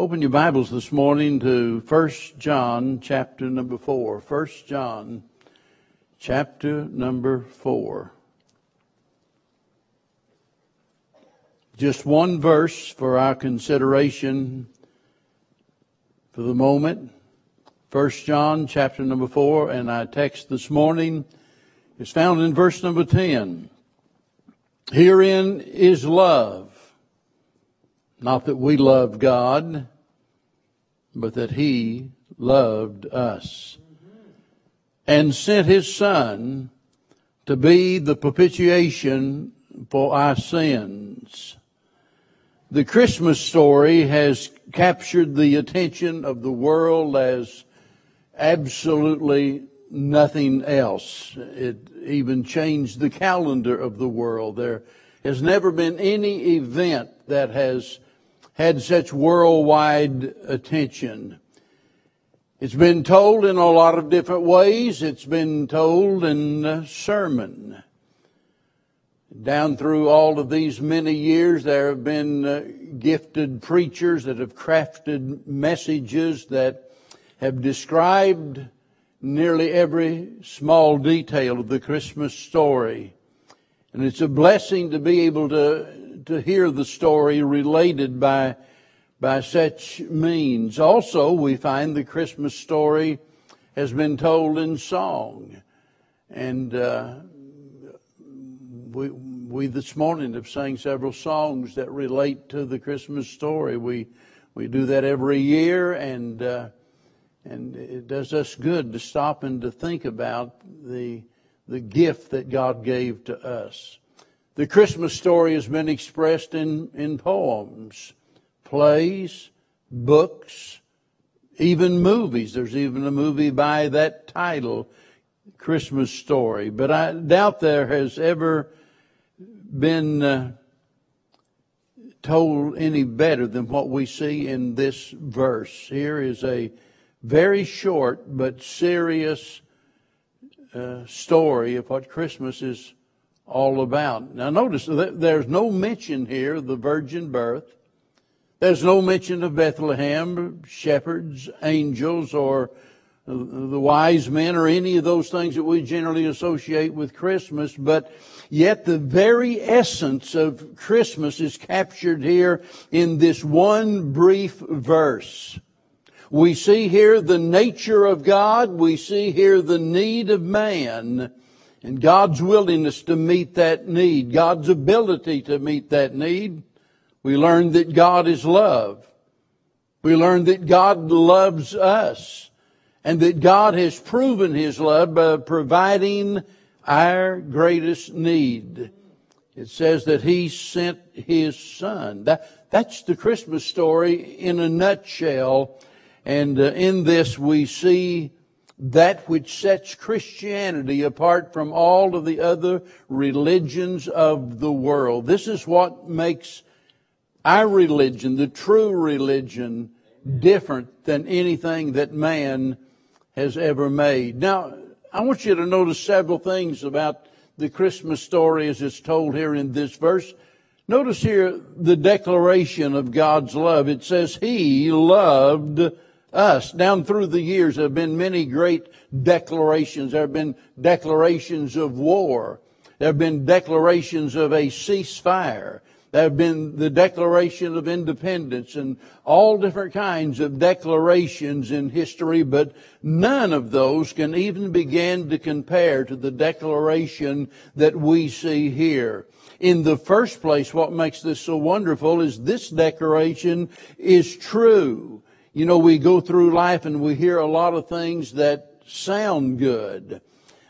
Open your Bibles this morning to 1 John chapter number 4. 1 John chapter number 4. Just one verse for our consideration for the moment. 1 John chapter number 4 and our text this morning is found in verse number 10. Herein is love not that we loved God, but that He loved us and sent His Son to be the propitiation for our sins. The Christmas story has captured the attention of the world as absolutely nothing else. It even changed the calendar of the world. There has never been any event that has had such worldwide attention. It's been told in a lot of different ways. It's been told in a sermon. Down through all of these many years, there have been uh, gifted preachers that have crafted messages that have described nearly every small detail of the Christmas story. And it's a blessing to be able to to hear the story related by, by such means. Also, we find the Christmas story has been told in song. And uh, we, we this morning have sang several songs that relate to the Christmas story. We, we do that every year, and, uh, and it does us good to stop and to think about the, the gift that God gave to us. The Christmas story has been expressed in, in poems, plays, books, even movies. There's even a movie by that title, Christmas Story. But I doubt there has ever been uh, told any better than what we see in this verse. Here is a very short but serious uh, story of what Christmas is all about. Now notice there's no mention here of the virgin birth. There's no mention of Bethlehem, shepherds, angels, or the wise men, or any of those things that we generally associate with Christmas, but yet the very essence of Christmas is captured here in this one brief verse. We see here the nature of God, we see here the need of man, and God's willingness to meet that need, God's ability to meet that need. We learn that God is love. We learn that God loves us and that God has proven His love by providing our greatest need. It says that He sent His Son. That, that's the Christmas story in a nutshell. And uh, in this we see that which sets Christianity apart from all of the other religions of the world. This is what makes our religion, the true religion, different than anything that man has ever made. Now, I want you to notice several things about the Christmas story as it's told here in this verse. Notice here the declaration of God's love. It says, He loved us. Down through the years, there have been many great declarations. There have been declarations of war. There have been declarations of a ceasefire. There have been the Declaration of Independence and all different kinds of declarations in history, but none of those can even begin to compare to the declaration that we see here. In the first place, what makes this so wonderful is this declaration is true. You know, we go through life and we hear a lot of things that sound good.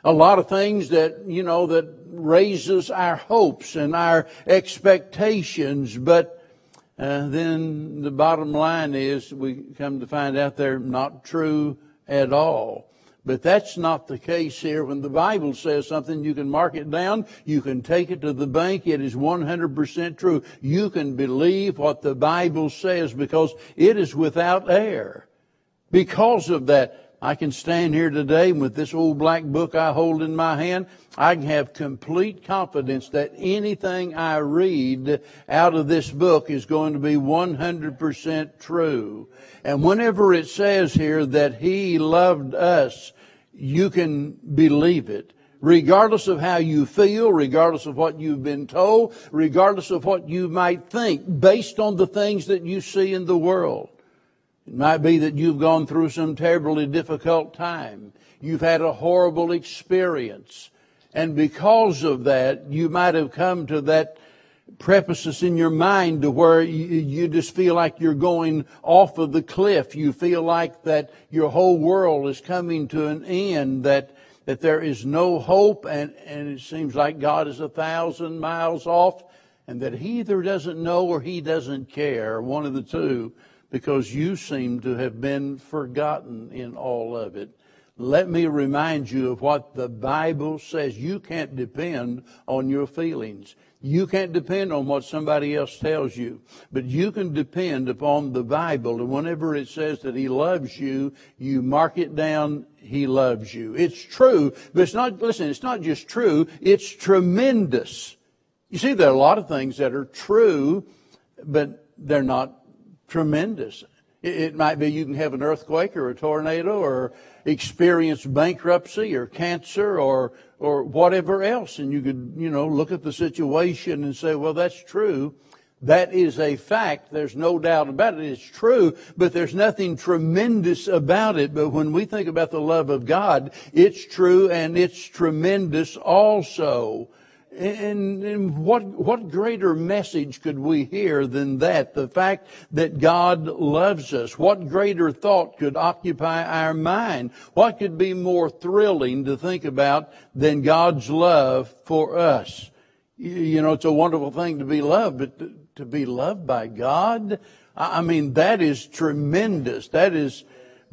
A lot of things that, you know, that raises our hopes and our expectations, but uh, then the bottom line is we come to find out they're not true at all. But that's not the case here. When the Bible says something, you can mark it down. You can take it to the bank. It is 100% true. You can believe what the Bible says because it is without error. Because of that, I can stand here today with this old black book I hold in my hand. I can have complete confidence that anything I read out of this book is going to be 100% true. And whenever it says here that He loved us, you can believe it. Regardless of how you feel, regardless of what you've been told, regardless of what you might think, based on the things that you see in the world. It might be that you've gone through some terribly difficult time. You've had a horrible experience. And because of that, you might have come to that prefaces in your mind to where you, you, just feel like you're going off of the cliff. You feel like that your whole world is coming to an end, that, that there is no hope, and, and it seems like God is a thousand miles off, and that He either doesn't know or He doesn't care, one of the two because you seem to have been forgotten in all of it. Let me remind you of what the Bible says. You can't depend on your feelings. You can't depend on what somebody else tells you, but you can depend upon the Bible. And whenever it says that He loves you, you mark it down, He loves you. It's true, but it's not, listen, it's not just true, it's tremendous. You see, there are a lot of things that are true, but they're not tremendous. It might be you can have an earthquake or a tornado or experience bankruptcy or cancer or, or whatever else. And you could, you know, look at the situation and say, well, that's true. That is a fact. There's no doubt about it. It's true, but there's nothing tremendous about it. But when we think about the love of God, it's true and it's tremendous also. And, and, what, what greater message could we hear than that? The fact that God loves us. What greater thought could occupy our mind? What could be more thrilling to think about than God's love for us? You know, it's a wonderful thing to be loved, but to, to be loved by God, I mean, that is tremendous. That is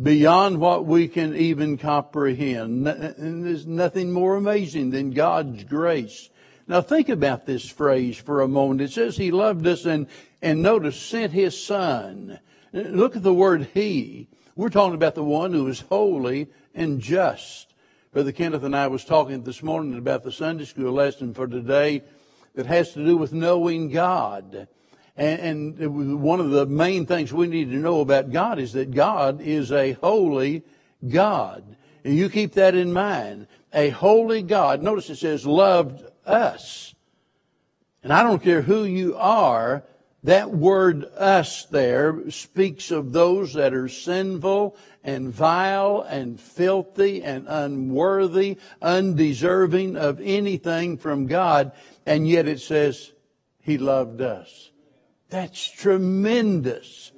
beyond what we can even comprehend. And there's nothing more amazing than God's grace now think about this phrase for a moment. It says he loved us and, and notice sent his son. Look at the word he. We're talking about the one who is holy and just. Brother Kenneth and I was talking this morning about the Sunday school lesson for today that has to do with knowing God. And, and one of the main things we need to know about God is that God is a holy God. And you keep that in mind. A holy God. Notice it says loved us. And I don't care who you are, that word us there speaks of those that are sinful and vile and filthy and unworthy, undeserving of anything from God. And yet it says, He loved us. That's tremendous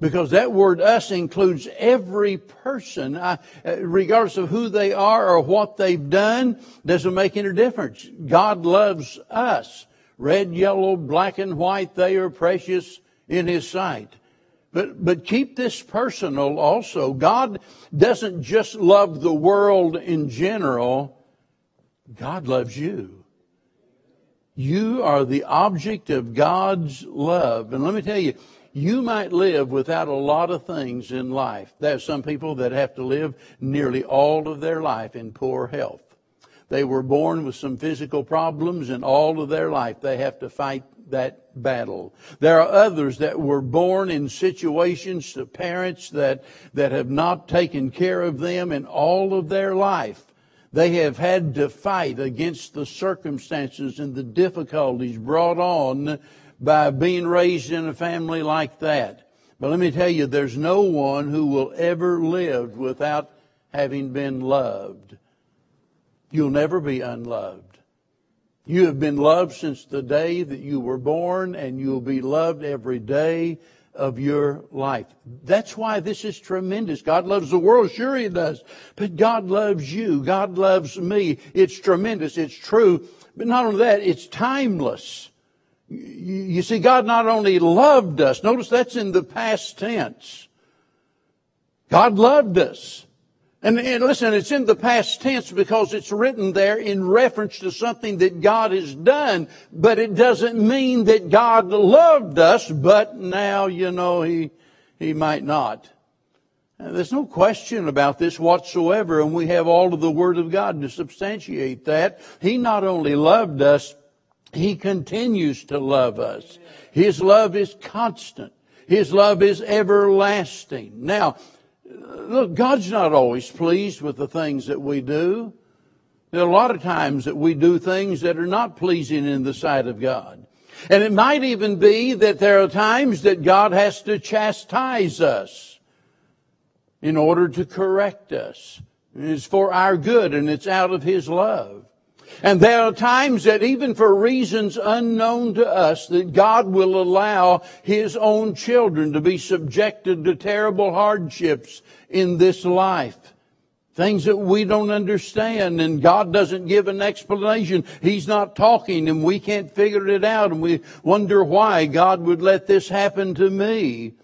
because that word us includes every person, I, uh, regardless of who they are or what they've done, doesn't make any difference. God loves us. Red, yellow, black, and white, they are precious in His sight. But, but keep this personal also. God doesn't just love the world in general. God loves you. You are the object of God's love. And let me tell you, you might live without a lot of things in life. There are some people that have to live nearly all of their life in poor health. They were born with some physical problems and all of their life they have to fight that battle. There are others that were born in situations to parents that, that have not taken care of them in all of their life. They have had to fight against the circumstances and the difficulties brought on by being raised in a family like that. But let me tell you, there's no one who will ever live without having been loved. You'll never be unloved. You have been loved since the day that you were born, and you'll be loved every day of your life. That's why this is tremendous. God loves the world, sure He does. But God loves you. God loves me. It's tremendous. It's true. But not only that, it's timeless. You see, God not only loved us, notice that's in the past tense. God loved us. And, and, listen, it's in the past tense because it's written there in reference to something that God has done, but it doesn't mean that God loved us, but now, you know, He, He might not. There's no question about this whatsoever, and we have all of the Word of God to substantiate that. He not only loved us, He continues to love us. His love is constant. His love is everlasting. Now, look, God's not always pleased with the things that we do. There are a lot of times that we do things that are not pleasing in the sight of God. And it might even be that there are times that God has to chastise us in order to correct us. It's for our good and it's out of His love. And there are times that even for reasons unknown to us that God will allow His own children to be subjected to terrible hardships in this life. Things that we don't understand and God doesn't give an explanation. He's not talking and we can't figure it out and we wonder why God would let this happen to me.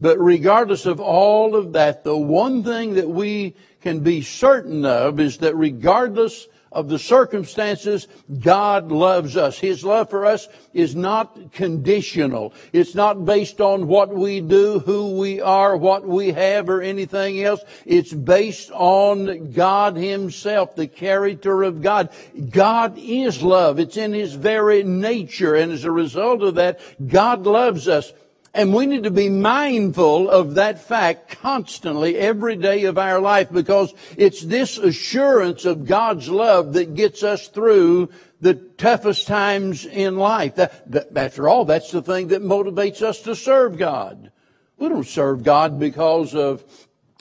But regardless of all of that, the one thing that we can be certain of is that regardless of the circumstances, God loves us. His love for us is not conditional. It's not based on what we do, who we are, what we have, or anything else. It's based on God Himself, the character of God. God is love. It's in His very nature. And as a result of that, God loves us. And we need to be mindful of that fact constantly every day of our life because it's this assurance of God's love that gets us through the toughest times in life. That, that, after all, that's the thing that motivates us to serve God. We don't serve God because of,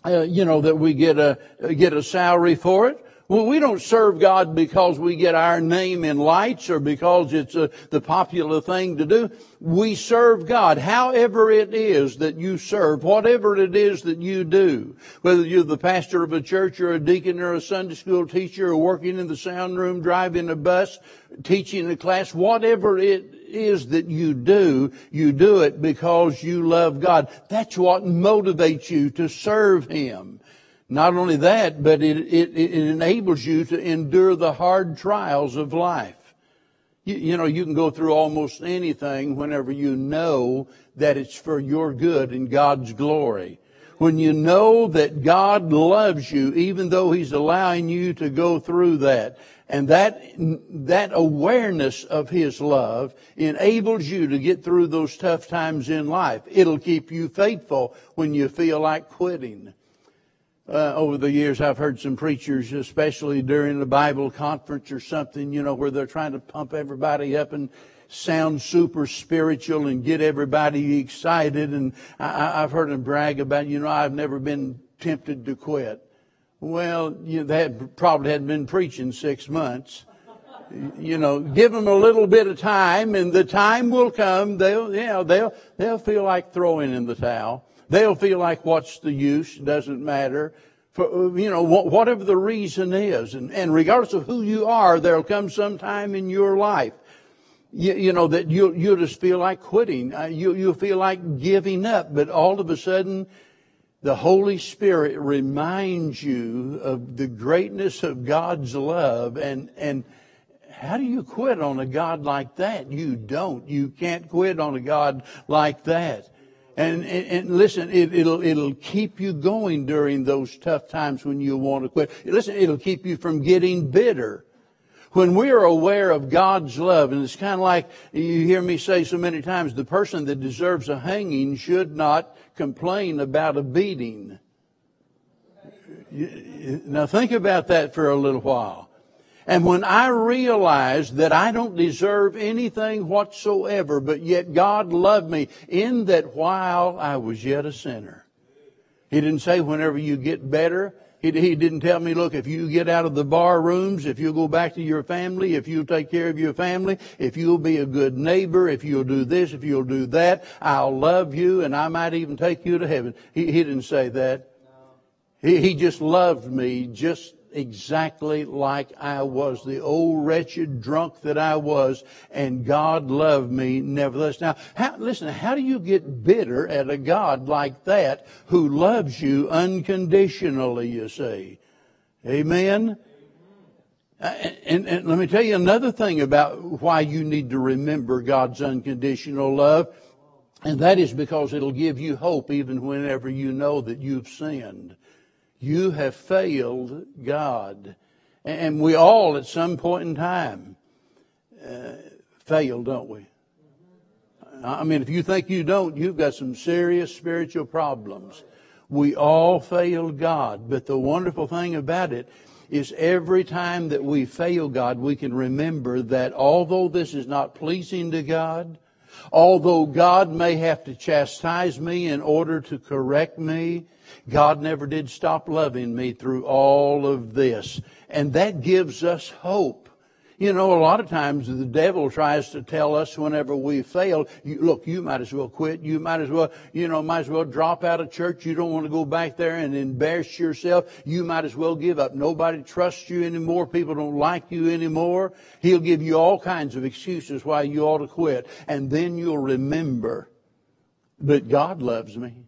uh, you know, that we get a, get a salary for it. Well, we don't serve God because we get our name in lights or because it's a, the popular thing to do. We serve God however it is that you serve, whatever it is that you do. Whether you're the pastor of a church or a deacon or a Sunday school teacher or working in the sound room, driving a bus, teaching a class, whatever it is that you do, you do it because you love God. That's what motivates you to serve Him. Not only that, but it, it, it enables you to endure the hard trials of life. You, you, know, you can go through almost anything whenever you know that it's for your good and God's glory. When you know that God loves you, even though He's allowing you to go through that, and that, that awareness of His love enables you to get through those tough times in life. It'll keep you faithful when you feel like quitting uh, over the years, I've heard some preachers, especially during a Bible conference or something, you know, where they're trying to pump everybody up and sound super spiritual and get everybody excited. And I, I've heard them brag about, you know, I've never been tempted to quit. Well, you know, they probably hadn't been preaching six months. You know, give them a little bit of time, and the time will come. They'll, you know, they'll they'll feel like throwing in the towel. They'll feel like what's the use? Doesn't matter. For, you know, whatever the reason is. And, and regardless of who you are, there'll come some time in your life you, you, know, that you, you'll just feel like quitting. Uh, you, you'll feel like giving up. But all of a sudden, the Holy Spirit reminds you of the greatness of God's love. And, and how do you quit on a God like that? You don't. You can't quit on a God like that. And, and, and listen, it, will it'll keep you going during those tough times when you want to quit. Listen, it'll keep you from getting bitter. When we are aware of God's love, and it's kind of like you hear me say so many times, the person that deserves a hanging should not complain about a beating. Now think about that for a little while. And when I realized that I don't deserve anything whatsoever, but yet God loved me in that while I was yet a sinner. He didn't say whenever you get better. He, didn't tell me, look, if you get out of the bar rooms, if you go back to your family, if you take care of your family, if you'll be a good neighbor, if you'll do this, if you'll do that, I'll love you and I might even take you to heaven. He, he didn't say that. He, he just loved me just exactly like I was, the old wretched drunk that I was, and God loved me nevertheless. Now, how, listen, how do you get bitter at a God like that who loves you unconditionally, you see? Amen? Uh, and, and, and let me tell you another thing about why you need to remember God's unconditional love. And that is because it'll give you hope even whenever you know that you've sinned. You have failed God. And we all, at some point in time, uh, fail, don't we? I mean, if you think you don't, you've got some serious spiritual problems. We all failed God. But the wonderful thing about it is every time that we fail God, we can remember that although this is not pleasing to God, although God may have to chastise me in order to correct me, God never did stop loving me through all of this. And that gives us hope. You know, a lot of times the devil tries to tell us whenever we fail, you, look, you might as well quit. You might as well, you know, might as well drop out of church. You don't want to go back there and embarrass yourself. You might as well give up. Nobody trusts you anymore. People don't like you anymore. He'll give you all kinds of excuses why you ought to quit. And then you'll remember, but God loves me.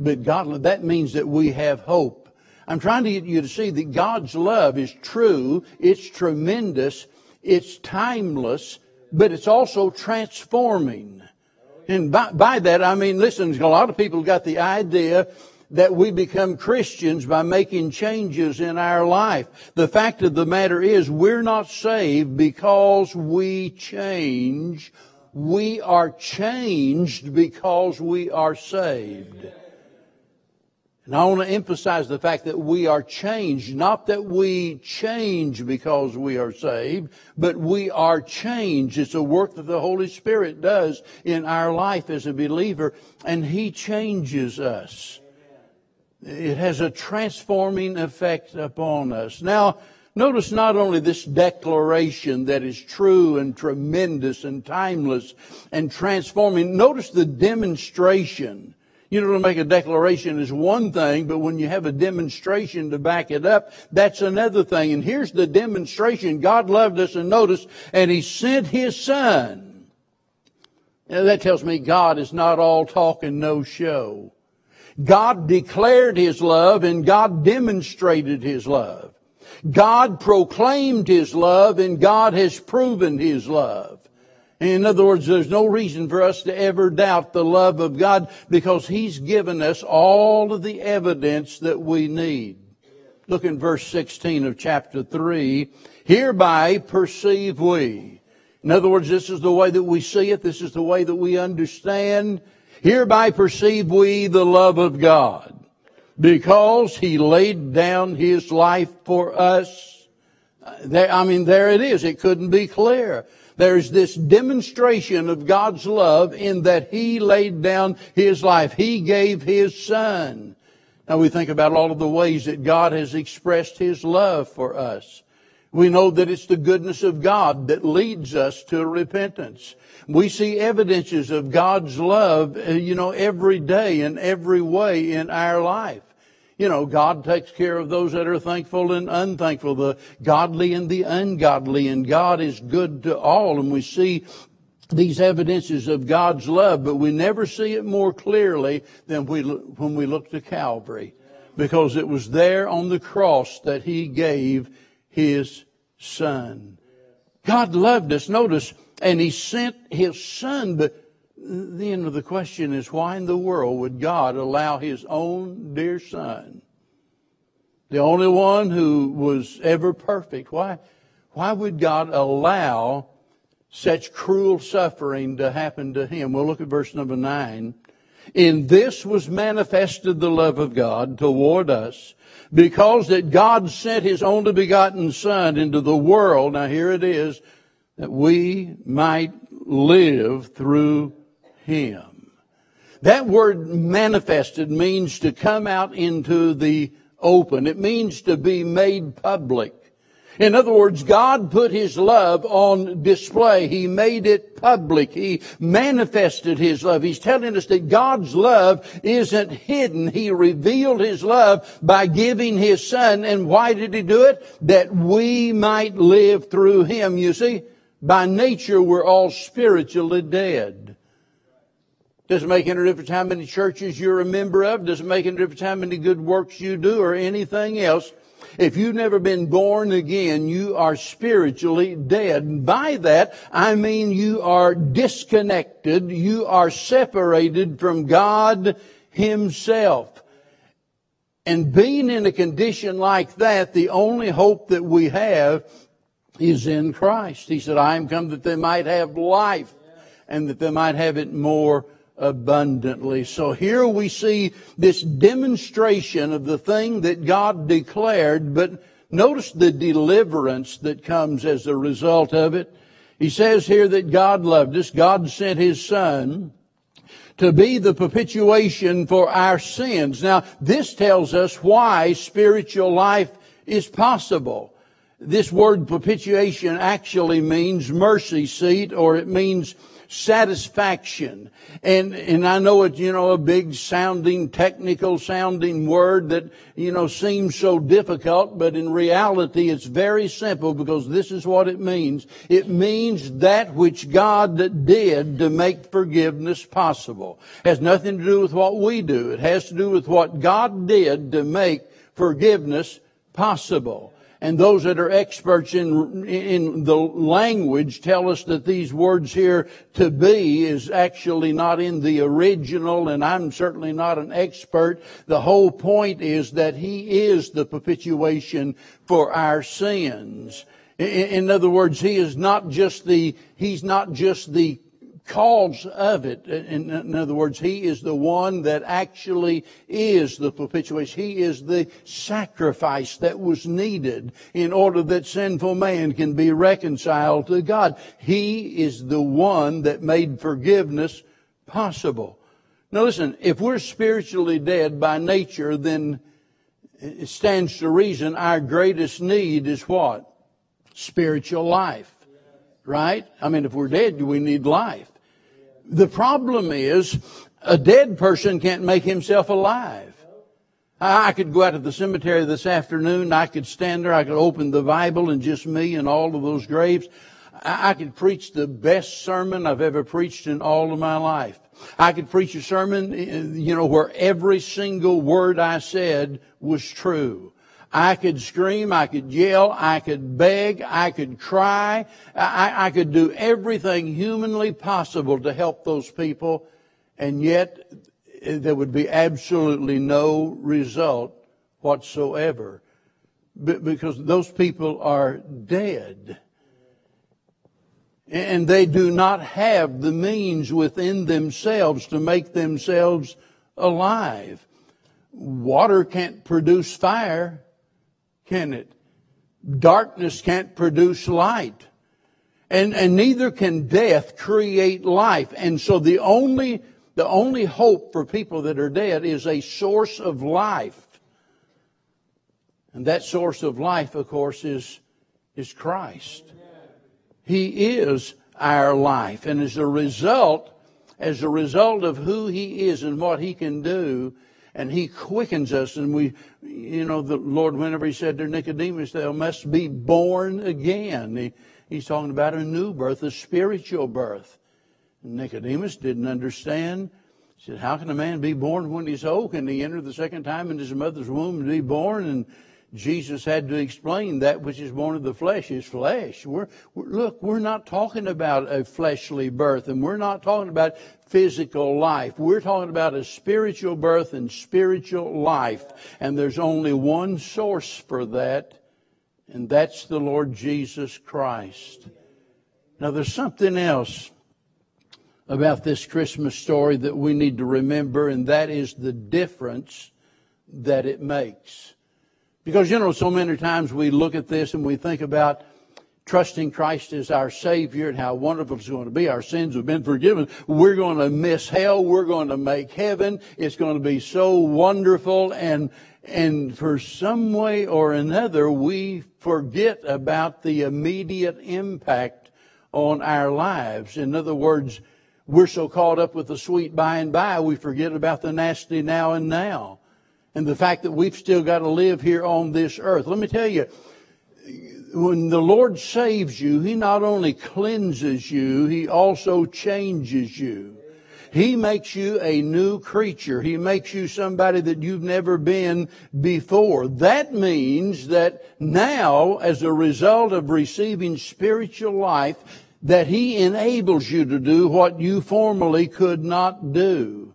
But God, that means that we have hope. I'm trying to get you to see that God's love is true, it's tremendous, it's timeless, but it's also transforming. And by, by, that, I mean, listen, a lot of people got the idea that we become Christians by making changes in our life. The fact of the matter is, we're not saved because we change. We are changed because we are saved. And I want to emphasize the fact that we are changed, not that we change because we are saved, but we are changed. It's a work that the Holy Spirit does in our life as a believer, and He changes us. It has a transforming effect upon us. Now, notice not only this declaration that is true and tremendous and timeless and transforming, notice the demonstration you know, to make a declaration is one thing, but when you have a demonstration to back it up, that's another thing. And here's the demonstration. God loved us and noticed, and He sent His Son. Now that tells me God is not all talk and no show. God declared His love and God demonstrated His love. God proclaimed His love and God has proven His love. In other words, there's no reason for us to ever doubt the love of God because He's given us all of the evidence that we need. Look in verse 16 of chapter 3. Hereby perceive we. In other words, this is the way that we see it. This is the way that we understand. Hereby perceive we the love of God because He laid down His life for us. Uh, I mean, there it is. It couldn't be clearer. There's this demonstration of God's love in that He laid down His life. He gave His Son. Now we think about all of the ways that God has expressed His love for us. We know that it's the goodness of God that leads us to repentance. We see evidences of God's love, uh, you know, every day in every way in our life. You know, God takes care of those that are thankful and unthankful, the godly and the ungodly, and God is good to all. And we see these evidences of God's love, but we never see it more clearly than we, when we look to Calvary. Because it was there on the cross that He gave His Son. God loved us, notice, and He sent His Son, but the end of the question is why in the world would God allow his own dear son, the only one who was ever perfect, why, why would God allow such cruel suffering to happen to him? We'll look at verse number nine. In this was manifested the love of God toward us, because that God sent his only begotten Son into the world, now here it is, that we might live through him. That word manifested means to come out into the open. It means to be made public. In other words, God put His love on display. He made it public. He manifested His love. He's telling us that God's love isn't hidden. He revealed His love by giving His Son. And why did He do it? That we might live through Him. You see, by nature we're all spiritually dead. Doesn't make any difference how many churches you're a member of. Doesn't make any difference how many good works you do or anything else. If you've never been born again, you are spiritually dead. And by that, I mean you are disconnected. You are separated from God Himself. And being in a condition like that, the only hope that we have is in Christ. He said, I am come that they might have life and that they might have it more abundantly. So here we see this demonstration of the thing that God declared, but notice the deliverance that comes as a result of it. He says here that God loved us. God sent His Son to be the propitiation for our sins. Now, this tells us why spiritual life is possible. This word propitiation actually means mercy seat or it means satisfaction. And, and I know it's, you know, a big sounding, technical sounding word that, you know, seems so difficult, but in reality it's very simple because this is what it means. It means that which God did to make forgiveness possible. It has nothing to do with what we do. It has to do with what God did to make forgiveness possible and those that are experts in, in the language tell us that these words here to be is actually not in the original and I'm certainly not an expert. The whole point is that He is the propitiation for our sins. In other words, He is not just the, He's not just the cause of it. In, in, other words, He is the one that actually is the propitiation. He is the sacrifice that was needed in order that sinful man can be reconciled to God. He is the one that made forgiveness possible. Now listen, if we're spiritually dead by nature, then it stands to reason our greatest need is what? Spiritual life. Right? I mean, if we're dead, do we need life. The problem is a dead person can't make himself alive. I could go out to the cemetery this afternoon. I could stand there. I could open the Bible and just me and all of those graves. I could preach the best sermon I've ever preached in all of my life. I could preach a sermon, eh, eh, you know, where every single word I said was true. I could scream, I could yell, I could beg, I could cry, I, I, could do everything humanly possible to help those people, and yet eh, there would be absolutely no result whatsoever because those people are dead. And they do not have the means within themselves to make themselves alive. Water can't produce fire can it? Darkness can't produce light. And, and neither can death create life. And so the only, the only hope for people that are dead is a source of life. And that source of life, of course, is, is Christ. He is our life. And as a result, as a result of who He is and what He can do, and he quickens us and we you know the lord whenever he said to nicodemus thou must be born again he, he's talking about a new birth a spiritual birth. And nicodemus didn't understand. He said how can a man be born when he's old? Can he enter the second time in his mother's womb and be born? And Jesus had to explain that which is born of the flesh is flesh. We're, we're, look, we're not talking about a fleshly birth and we're not talking about physical life. We're talking about a spiritual birth and spiritual life. And there's only one source for that, and that's the Lord Jesus Christ. Now there's something else about this Christmas story that we need to remember, and that is the difference that it makes. Because, you know, so many times we look at this and we think about trusting Christ as our Savior and how wonderful it's going to be. Our sins have been forgiven. We're going to miss hell. We're going to make heaven. It's going to be so wonderful. And, and for some way or another, we forget about the immediate impact on our lives. In other words, we're so caught up with the sweet by and by, we forget about the nasty now and now and the fact that we've still got to live here on this earth. Let me tell you, when the Lord saves you, He not only cleanses you, He also changes you. He makes you a new creature. He makes you somebody that you've never been before. That means that now, as a result of receiving spiritual life, that He enables you to do what you formerly could not do.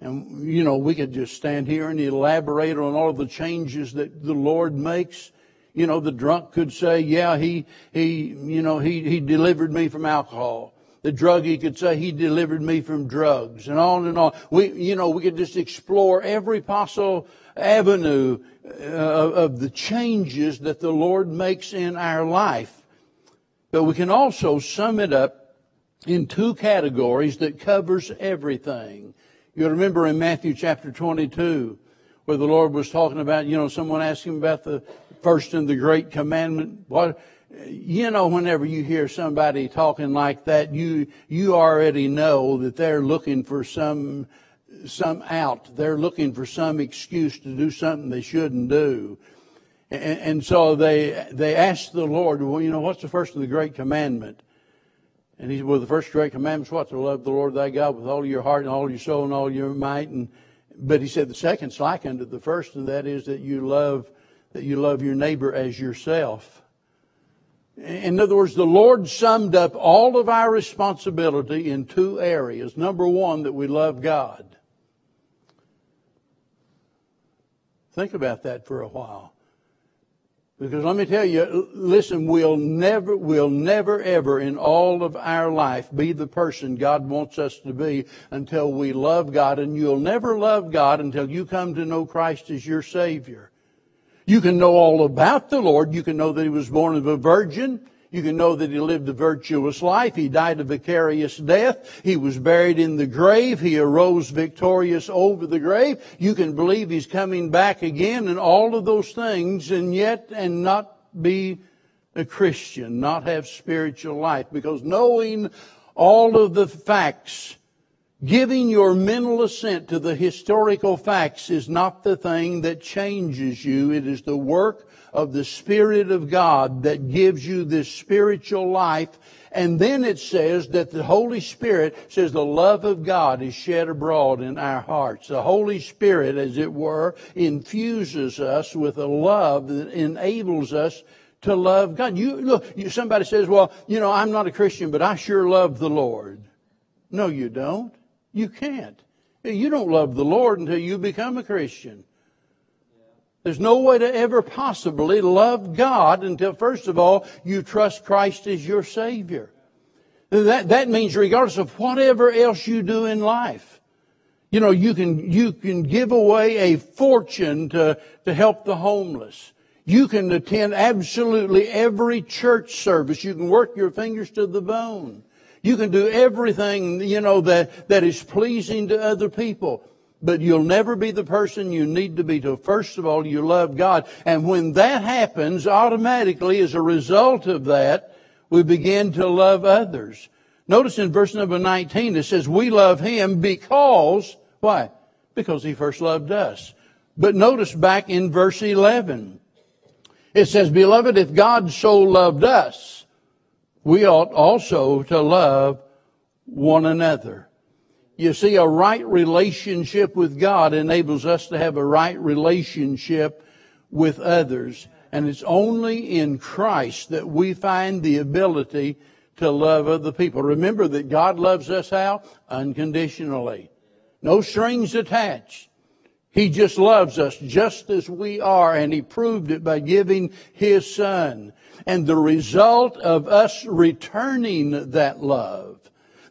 And, you know, we could just stand here and elaborate on all the changes that the Lord makes. You know, the drunk could say, yeah, he, he, you know, he, he delivered me from alcohol. The druggie could say, he delivered me from drugs and on and on. We, you know, we could just explore every possible avenue uh, of the changes that the Lord makes in our life. But we can also sum it up in two categories that covers everything. You remember in Matthew chapter 22, where the Lord was talking about, you know, someone asked him about the first and the great commandment. What, you know, whenever you hear somebody talking like that, you, you already know that they're looking for some, some out. They're looking for some excuse to do something they shouldn't do. And, and so they, they asked the Lord, well, you know, what's the first of the great commandment? And he said, well, the first great commandment is what? To love the Lord thy God with all your heart and all your soul and all your might. And, but he said the second's like unto the first, and that is that you love, that you love your neighbor as yourself. In other words, the Lord summed up all of our responsibility in two areas. Number one, that we love God. Think about that for a while. Because let me tell you, listen, we'll never, we'll never ever in all of our life be the person God wants us to be until we love God. And you'll never love God until you come to know Christ as your Savior. You can know all about the Lord. You can know that He was born of a virgin. You can know that he lived a virtuous life. He died a vicarious death. He was buried in the grave. He arose victorious over the grave. You can believe he's coming back again and all of those things and yet and not be a Christian, not have spiritual life because knowing all of the facts Giving your mental assent to the historical facts is not the thing that changes you. It is the work of the Spirit of God that gives you this spiritual life. And then it says that the Holy Spirit says the love of God is shed abroad in our hearts. The Holy Spirit, as it were, infuses us with a love that enables us to love God. You look, you, somebody says, well, you know, I'm not a Christian, but I sure love the Lord. No, you don't. You can't. You don't love the Lord until you become a Christian. There's no way to ever possibly love God until, first of all, you trust Christ as your Savior. That, that means regardless of whatever else you do in life, you know, you can, you can give away a fortune to, to help the homeless. You can attend absolutely every church service. You can work your fingers to the bone. You can do everything, you know, that, that is pleasing to other people. But you'll never be the person you need to be to. First of all, you love God. And when that happens, automatically as a result of that, we begin to love others. Notice in verse number 19, it says, we love Him because, why? Because He first loved us. But notice back in verse 11, it says, beloved, if God so loved us, we ought also to love one another. You see, a right relationship with God enables us to have a right relationship with others. And it's only in Christ that we find the ability to love other people. Remember that God loves us how? Unconditionally. No strings attached. He just loves us just as we are, and He proved it by giving His Son. And the result of us returning that love,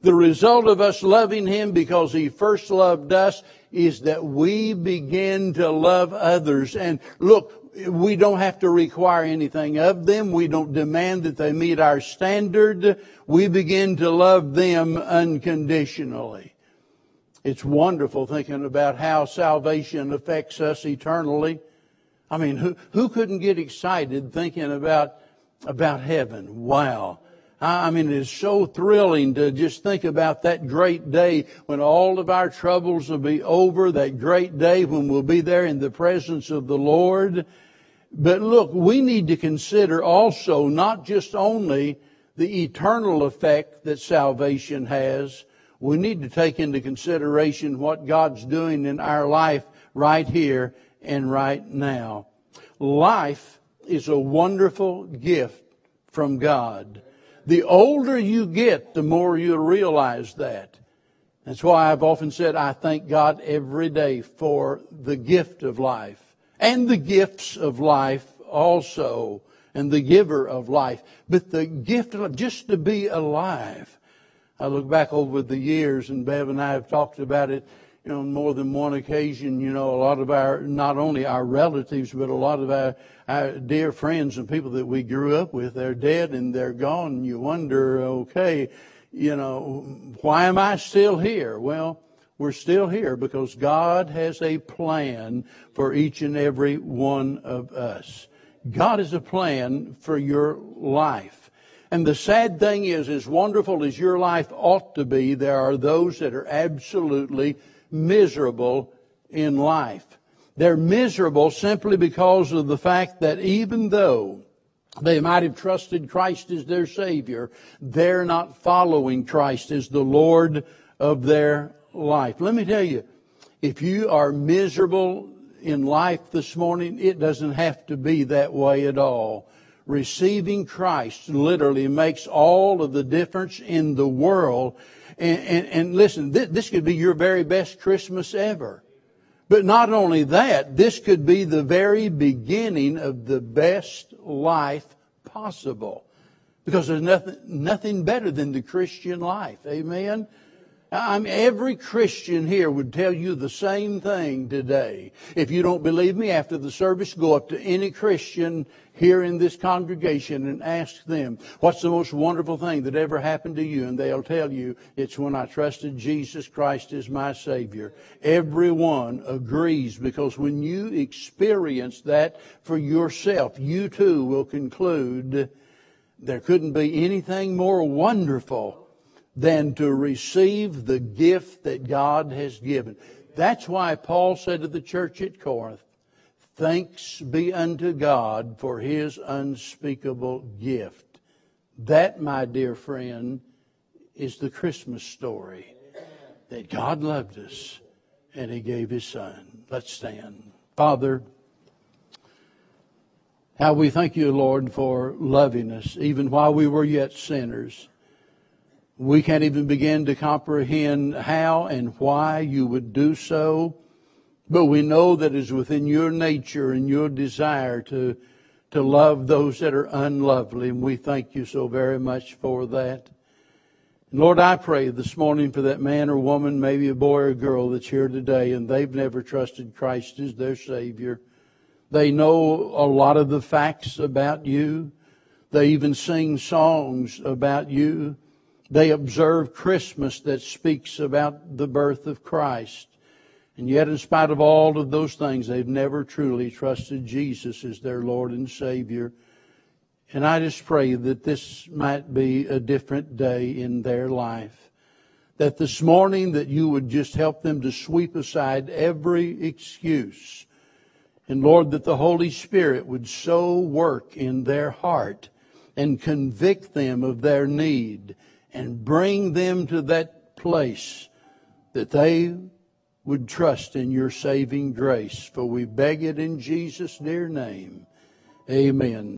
the result of us loving Him because He first loved us is that we begin to love others. And look, we don't have to require anything of them. We don't demand that they meet our standard. We begin to love them unconditionally. It's wonderful thinking about how salvation affects us eternally. I mean, who, who couldn't get excited thinking about about heaven. Wow. I mean, it's so thrilling to just think about that great day when all of our troubles will be over, that great day when we'll be there in the presence of the Lord. But look, we need to consider also not just only the eternal effect that salvation has, we need to take into consideration what God's doing in our life right here and right now. Life is a wonderful gift from God. The older you get, the more you realize that. That's why I've often said I thank God every day for the gift of life and the gifts of life also and the giver of life. But the gift of just to be alive. I look back over the years and Bev and I have talked about it on more than one occasion, you know, a lot of our, not only our relatives, but a lot of our, our dear friends and people that we grew up with, they're dead and they're gone. You wonder, okay, you know, why am I still here? Well, we're still here because God has a plan for each and every one of us. God has a plan for your life. And the sad thing is, as wonderful as your life ought to be, there are those that are absolutely miserable in life. They're miserable simply because of the fact that even though they might have trusted Christ as their Savior, they're not following Christ as the Lord of their life. Let me tell you, if you are miserable in life this morning, it doesn't have to be that way at all. Receiving Christ literally makes all of the difference in the world and, and, and listen, this, this could be your very best Christmas ever. But not only that, this could be the very beginning of the best life possible. Because there's nothing, nothing better than the Christian life. Amen? I mean, every Christian here would tell you the same thing today. If you don't believe me, after the service, go up to any Christian here in this congregation and ask them, what's the most wonderful thing that ever happened to you? And they'll tell you, it's when I trusted Jesus Christ as my Savior. Everyone agrees because when you experience that for yourself, you too will conclude there couldn't be anything more wonderful than to receive the gift that God has given. That's why Paul said to the church at Corinth, Thanks be unto God for his unspeakable gift. That, my dear friend, is the Christmas story. That God loved us and he gave his son. Let's stand. Father, how we thank you, Lord, for loving us even while we were yet sinners. We can't even begin to comprehend how and why you would do so, but we know that it's within your nature and your desire to, to love those that are unlovely, and we thank you so very much for that. And Lord, I pray this morning for that man or woman, maybe a boy or girl that's here today, and they've never trusted Christ as their Savior. They know a lot of the facts about you. They even sing songs about you. They observe Christmas that speaks about the birth of Christ. And yet, in spite of all of those things, they've never truly trusted Jesus as their Lord and Savior. And I just pray that this might be a different day in their life. That this morning that you would just help them to sweep aside every excuse. And Lord, that the Holy Spirit would so work in their heart and convict them of their need and bring them to that place that they would trust in your saving grace. For we beg it in Jesus' dear name. Amen.